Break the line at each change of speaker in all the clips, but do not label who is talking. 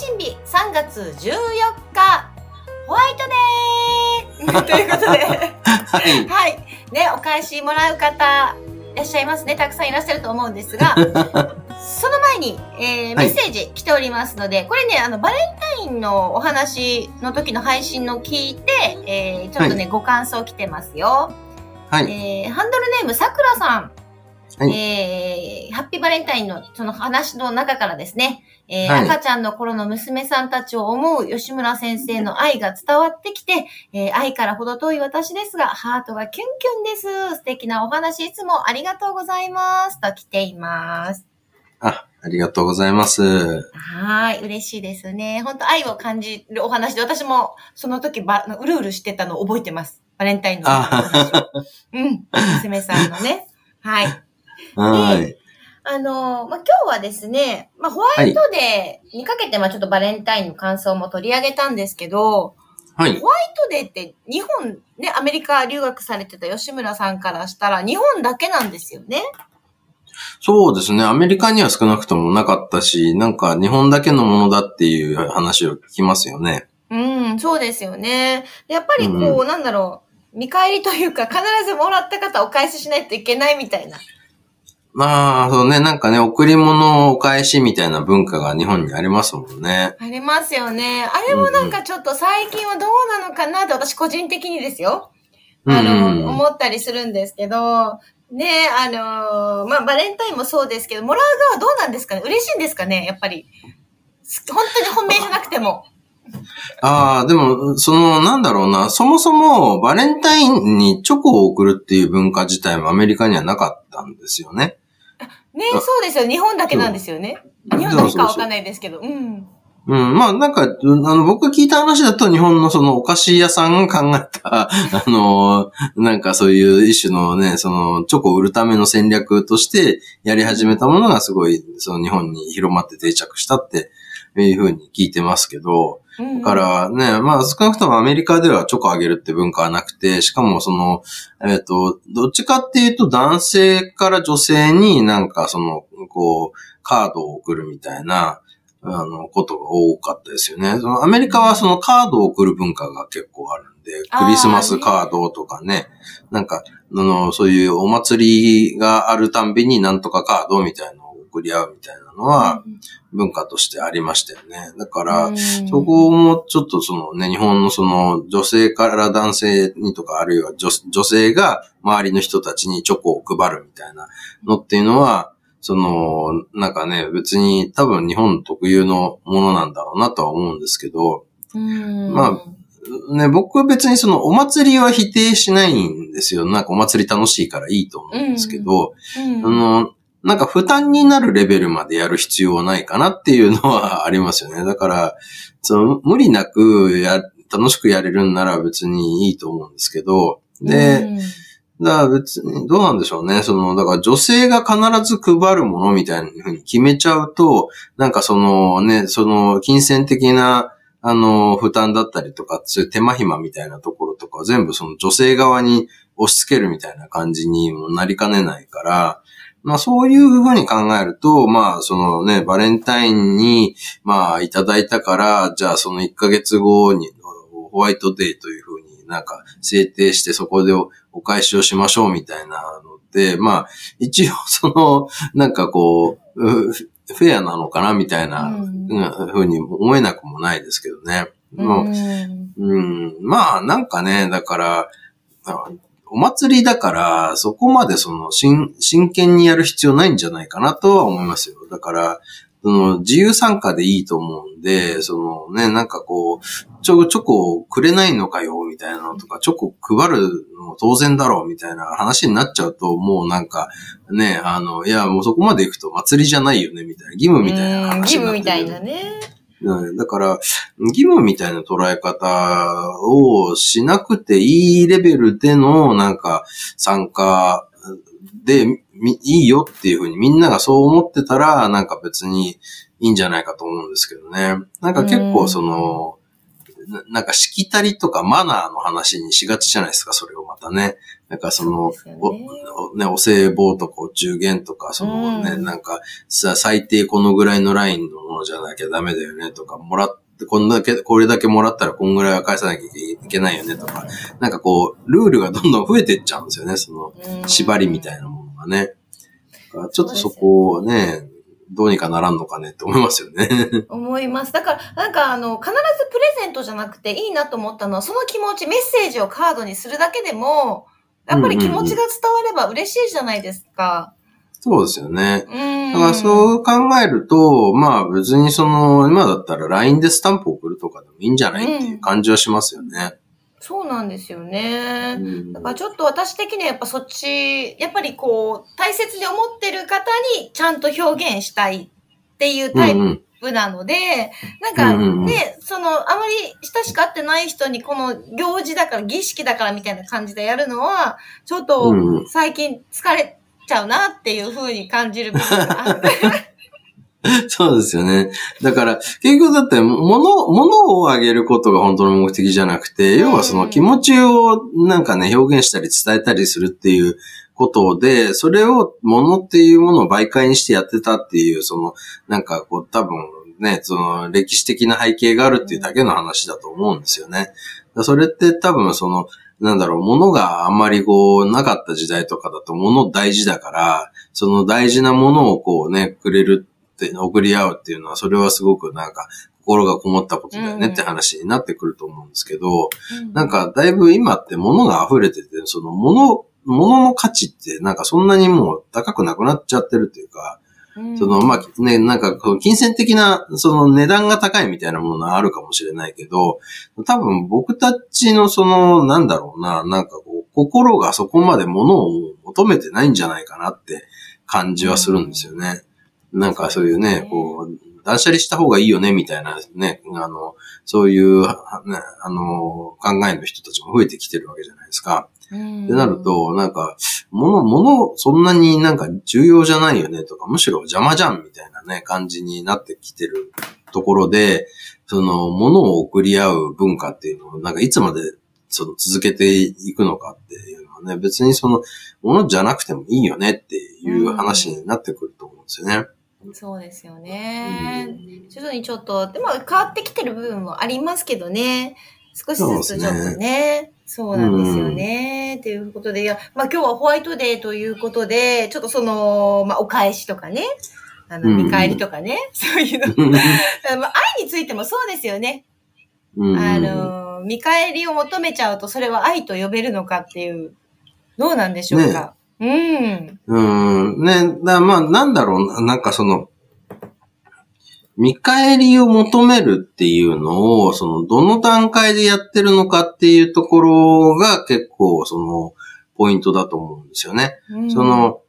信日3月14日ホワイトデー ということで
はい。
はい。ね、お返しもらう方、いらっしゃいますね。たくさんいらっしゃると思うんですが、その前に、えー
はい
メッセージ来ておりますので、これね、あの、バレンタインのお話の時の配信の聞いて、えーちょっとね、ご感想来てますよ。
はい。
えーハンドルネーム、さくらさん。
はい
えーハッピーバレンタインのその話の中からですね、えー
はい
赤ちゃんの頃の娘さんたちを思う吉村先生の愛が伝わってきて、えー愛から程遠い私ですが、ハートがキュンキュンです。素敵なお話いつもありがとうございます。と来ています。
あ、ありがとうございます。
はい、嬉しいですね。本当愛を感じるお話で、私もその時ば、うるうるしてたのを覚えてます。バレンタインのお話を。うん、娘さんのね。はい。
はい。
あのまあ、今日はですね、まあ、ホワイトデーにかけて、まあ、ちょっとバレンタインの感想も取り上げたんですけど、
はい。
ホワイトデーって日本、ね、アメリカ留学されてた吉村さんからしたら日本だけなんですよね？
そうですね。アメリカには少なくともなかったし、なんか日本だけのものだっていう話を聞きますよね。
うん、そうですよね。でやっぱりこう、
うん
なんだろう、見返りというか、必ずもらった方お返ししないといけないみたいな。
まあ、そうね、なんかね、贈り物をお返しみたいな文化が日本にありますもんね。
ありますよね。あれもなんかちょっと最近はどうなのかなって私個人的にですよ。あの、
うん
思ったりするんですけど、ねあのまあ、バレンタインもそうですけど、もらう側どうなんですかね？嬉しいんですかね？やっぱり。す本当に本命じゃなくても。
ああ、でも、その、なんだろうな、そもそもバレンタインにチョコを送るっていう文化自体もアメリカにはなかったんですよね。
ね
あ
そうですよ。日本だけなんですよね。日本だけかわかんないですけど。うん。
うん、まあなんか、あの、僕が聞いた話だと日本のそのお菓子屋さんが考えた、あの、なんかそういう一種のね、そのチョコを売るための戦略としてやり始めたものがすごい、その日本に広まって定着したっていうふうに聞いてますけど、
うん、
だからね、まあ少なくともアメリカではチョコあげるって文化はなくて、しかもその、えっ、と、どっちかっていうと男性から女性になんかその、こう、カードを送るみたいな、あの、ことが多かったですよね。そのアメリカはそのカードを送る文化が結構あるんで、クリスマスカードとかね、なんか、あの、そういうお祭りがあるたんびになんとかカードみたいなのを送り合うみたいなのは文化としてありましたよね。だから、
うん。
そこもちょっとそのね、日本のその女性から男性にとか、あるいは女女性が周りの人たちにチョコを配るみたいなのっていうのは、その、なんかね、別に多分日本特有のものなんだろうなとは思うんですけど、
うん。
まね、僕は別にそのお祭りは否定しないんですよ。なんかお祭り楽しいからいいと思うんですけど、
うん。
あの、なんか負担になるレベルまでやる必要はないかなっていうのはありますよね。だから、その無理なくや、楽しくやれるんなら別にいいと思うんですけど、で、だから別に、どうなんでしょうね。その、だから女性が必ず配るものみたいな風に決めちゃうと、なんかそのね、その金銭的な、あの、負担だったりとか、そういう手間暇みたいなところとか、全部その女性側に押し付けるみたいな感じにもなりかねないから、まあそういうふうに考えると、まあそのね、バレンタインに、まあいただいたから、じゃあその1ヶ月後に、ホワイトデーというふうになんか制定してそこでおお返しをしましょうみたいなので、まあ一応その、なんかこう、うフェアなのかなみたいな
うん
ふうに思えなくもないですけどね。もう
うん。
うん、まあ、なんかね、だから、あお祭りだから、そこまでその、真、真剣にやる必要ないんじゃないかなとは思いますよ。だから、その、自由参加でいいと思うんで、そのね、なんかこう、ちょ、チョコくれないのかよ、みたいなのとか、チョコ配るのも当然だろう、みたいな話になっちゃうと、もうなんか、ね、あの、いや、もうそこまで行くと祭りじゃないよね、みたいな、義務みたいな話
義務みたいなね。
だから、義務みたいな捉え方をしなくていいレベルでの、なんか、参加で、いいよっていうふうにみんながそう思ってたら、なんか別にいいんじゃないかと思うんですけどね。なんか結構その、なんかしきたりとかマナーの話にしがちじゃないですか、それをまたね。なんかその、そね、おね、お歳暮とかお中元とか、そのね、うん、なんかさ、最低このぐらいのラインのものじゃなきゃダメだよねとか、もらって、こんだけ、これだけもらったらこんぐらいは返さなきゃいけないよねとか、なんかこう、ルールがどんどん増えていっちゃうんですよね、その、縛りみたいなものがね。ちょっとそこをね、どうにかならんのかねって思いますよね。
思います。だから、なんかあの、必ずプレゼントじゃなくていいなと思ったのは、その気持ち、メッセージをカードにするだけでも、やっぱり気持ちが伝われば嬉しいじゃないですか。
そうですよね。だからそう考えると、まあ別にその、今だったら LINE でスタンプ送るとかでもいいんじゃないっていう感じはしますよね。
そうなんですよね。だからちょっと私的にはやっぱそっち、やっぱりこう、大切に思ってる方にちゃんと表現したいっていうタイプなので、なんかね、その、あまり親しく会ってない人にこの行事だから、儀式だからみたいな感じでやるのは、ちょっと最近疲れちゃうなっていうふうに感じる部分があって。
そうですよね。だから、結局だって、物、物をあげることが本当の目的じゃなくて、要はその気持ちをなんかね、表現したり伝えたりするっていうことで、それを物っていうものを媒介にしてやってたっていう、その、なんかこう多分ね、その歴史的な背景があるっていうだけの話だと思うんですよね。それって多分その、なんだろう、物があんまりこう、なかった時代とかだと物大事だから、その大事なものをこうね、くれるって送り合うっていうのは、それはすごくなんか、心がこもったことだよねって話になってくると思うんですけど、うん、なんかだいぶ今って物が溢れてて、その物、物の価値ってなんかそんなにもう高くなくなっちゃってるっていうか、うん、その、まあ、ね、なんか、金銭的な、その値段が高いみたいなものはあるかもしれないけど、多分僕たちのその、なんだろうな、なんかこう、心がそこまで物を求めてないんじゃないかなって感じはするんですよね。なんかそういうね、こう、断捨離した方がいいよね、みたいなね、あの、そういう、ね、あの、考えの人たちも増えてきてるわけじゃないですか。ってなると、なんか、物、物、そんなになんか重要じゃないよねとか、むしろ邪魔じゃんみたいなね、感じになってきてるところで、その、物を送り合う文化っていうのを、なんかいつまで、その、続けていくのかっていうのはね、別にその、物じゃなくてもいいよねっていう話になってくると思うんですよね。
そうですよね。徐々にちょっと、でも変わってきてる部分もありますけどね。少しずつちょっとね。そうなんですよね。ということで、いや、まあ今日はホワイトデーということで、ちょっとその、まあお返しとかね。あの、見返りとかね。そういうの。まあ愛についてもそうですよね。あの、見返りを求めちゃうと、それは愛と呼べるのかっていう、どうなんでしょうか。うん。
うん。ね、だまあ、なんだろうな、なんかその、見返りを求めるっていうのを、その、どの段階でやってるのかっていうところが結構、その、ポイントだと思うんですよね。うん、その、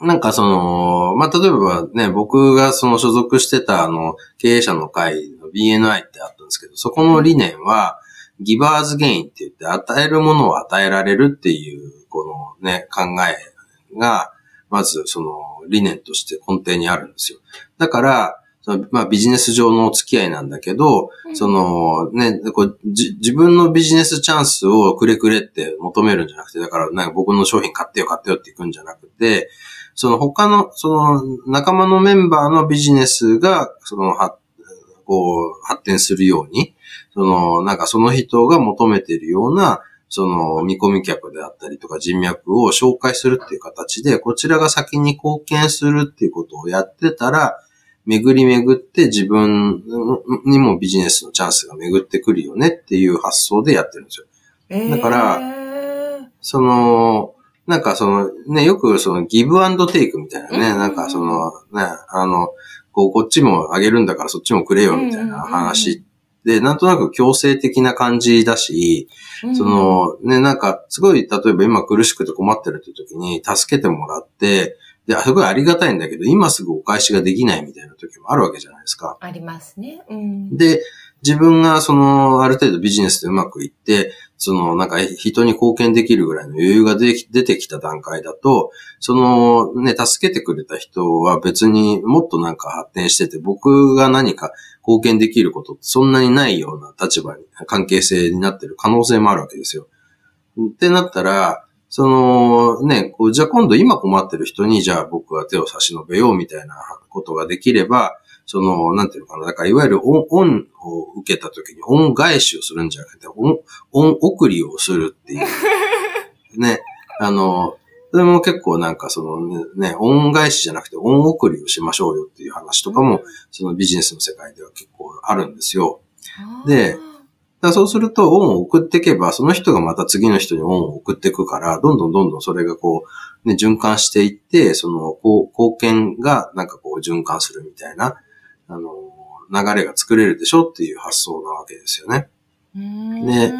なんかその、まあ、例えばね、僕がその所属してたあの、経営者の会の BNI ってあったんですけど、そこの理念は、ギバーズゲインって言って、与えるものを与えられるっていうこのね、考えが、まずその理念として根底にあるんですよ。だから、そのまあビジネス上のお付き合いなんだけど、うん、そのね、こう自分のビジネスチャンスをくれくれって求めるんじゃなくて、だからなんか僕の商品買ってよ買ってよっていくんじゃなくて、その他の、その仲間のメンバーのビジネスが、その、は、こう、発展するように、その、なんかその人が求めているような、その見込み客であったりとか人脈を紹介するっていう形で、こちらが先に貢献するっていうことをやってたら、巡り巡って自分にもビジネスのチャンスが巡ってくるよねっていう発想でやってるんですよ。えー、だから、その、なんかそのね、よくそのギブアンドテイクみたいなね、なんかそのね、あの、こう、こっちもあげるんだからそっちもくれよみたいな話で、なんとなく強制的な感じだし、その、ね、なんか、すごい、例えば今苦しくて困ってるって時に助けてもらって、で、すごいありがたいんだけど、今すぐお返しができないみたいな時もあるわけじゃないですか。
ありますね。うん、
で、自分がその、ある程度ビジネスでうまくいって、その、なんか人に貢献できるぐらいの余裕が出てきた段階だと、そのね、助けてくれた人は別にもっとなんか発展してて、僕が何か貢献できることってそんなにないような立場に、関係性になってる可能性もあるわけですよ。ってなったら、そのね、こうじゃあ今度今困ってる人にじゃあ僕は手を差し伸べようみたいなことができれば、その、なんていうのかな。だから、いわゆる恩、恩を受けた時に恩返しをするんじゃなくて、恩、恩送りをするっていう。ね。あの、それも結構なんかそのね、恩返しじゃなくて恩送りをしましょうよっていう話とかも、そのビジネスの世界では結構あるんですよ。で、だそうすると、恩を送っていけば、その人がまた次の人に恩を送っていくから、どんどんどんどんそれがこう、ね、循環していって、その、こう、貢献がなんかこう循環するみたいな、あの、流れが作れるでしょっていう発想なわけですよね。で、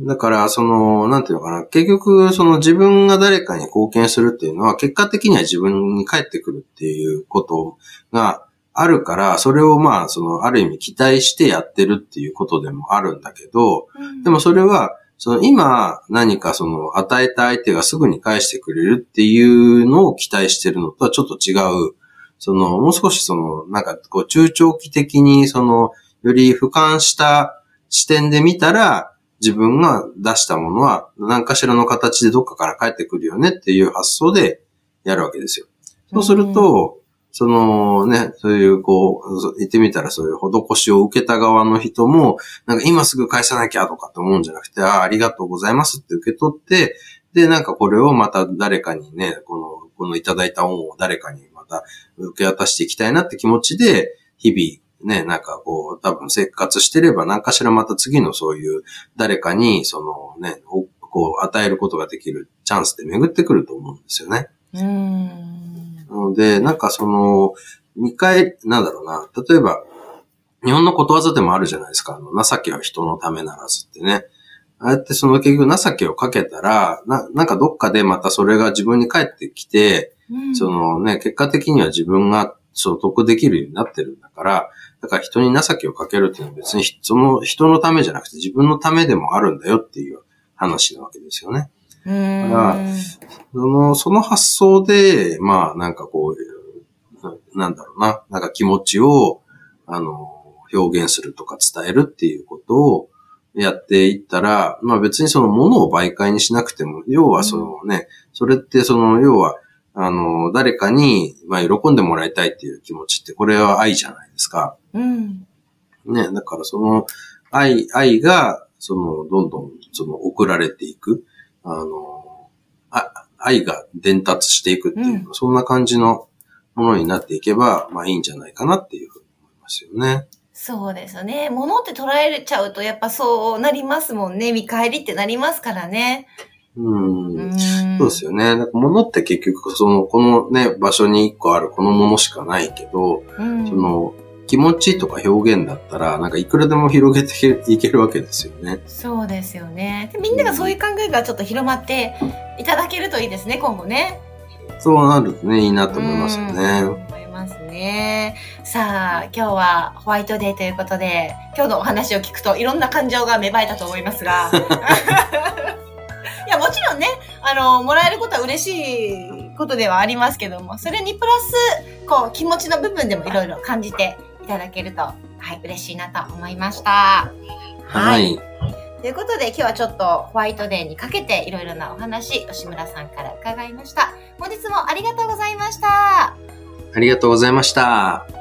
だから、その、なんていうのかな、結局、その自分が誰かに貢献するっていうのは、結果的には自分に返ってくるっていうことがあるから、それをまあ、その、ある意味期待してやってるっていうことでもあるんだけど、でもそれは、その今何かその与えた相手がすぐに返してくれるっていうのを期待してるのとはちょっと違うその、もう少しその、なんか、こう、中長期的に、その、より俯瞰した視点で見たら、自分が出したものは何かしらの形でどっかから返ってくるよねっていう発想でやるわけですよ。そうすると、そのね、そういうこう、言ってみたらそういう施しを受けた側の人も、なんか今すぐ返さなきゃとかって思うんじゃなくて、ああ、ありがとうございますって受け取って、で、なんかこれをまた誰かにね、この、このいただいた恩を誰かにた受け渡していきたいなって気持ちで、日々、ね、なんかこう、多分生活してれば何かしらまた次のそういう誰かに、そのね、こう与えることができるチャンスって巡ってくると思うんですよね。
うん。
なので、なんかその、二回、なんだろうな、例えば、日本のことわざでもあるじゃないですか。あの、情けは人のためならずってね。ああやってその結局情けをかけたら、な、なんかどっかでまたそれが自分に返ってきて、そのね、結果的には自分が所得できるようになってるんだから、だから人に情けをかけるっていうのは別にその人のためじゃなくて自分のためでもあるんだよっていう話なわけですよね。
だから、
その、その発想で、まあなんかこう、なんだろうな、なんか気持ちを、あの、表現するとか伝えるっていうことをやっていったら、まあ別にそのものを媒介にしなくても、要はそのね、それってその、要は、あの、誰かに、まあ、喜んでもらいたいっていう気持ちって、これは愛じゃないですか。
うん。
ね、だからその、愛、愛が、その、どんどん、その、送られていく、あの、あ愛が伝達していくっていう、うん、そんな感じのものになっていけば、まあいいんじゃないかなっていうふうに思いますよね。
そうですよね。物って捉えちゃうと、やっぱそうなりますもんね。見返りってなりますからね。
うん。そうですよね。なんか物って結局、その、このね、場所に一個あるこのものしかないけど、
うん、
その、気持ちとか表現だったら、なんかいくらでも広げていけるわけですよね。
そうですよね。みんながそういう考えがちょっと広まっていただけるといいですね、今後ね。
そうなるとね、いいなと思いますよね。
思いますね。さあ、今日はホワイトデーということで、今日のお話を聞くといろんな感情が芽生えたと思いますが。いや、もちろんね、あの、もらえることは嬉しいことではありますけども、それにプラス、こう、気持ちの部分でもいろいろ感じていただけると、はい、嬉しいなと思いました。
はい。
ということで、今日はちょっとホワイトデーにかけていろいろなお話、吉村さんから伺いました。本日もありがとうございました。
ありがとうございました。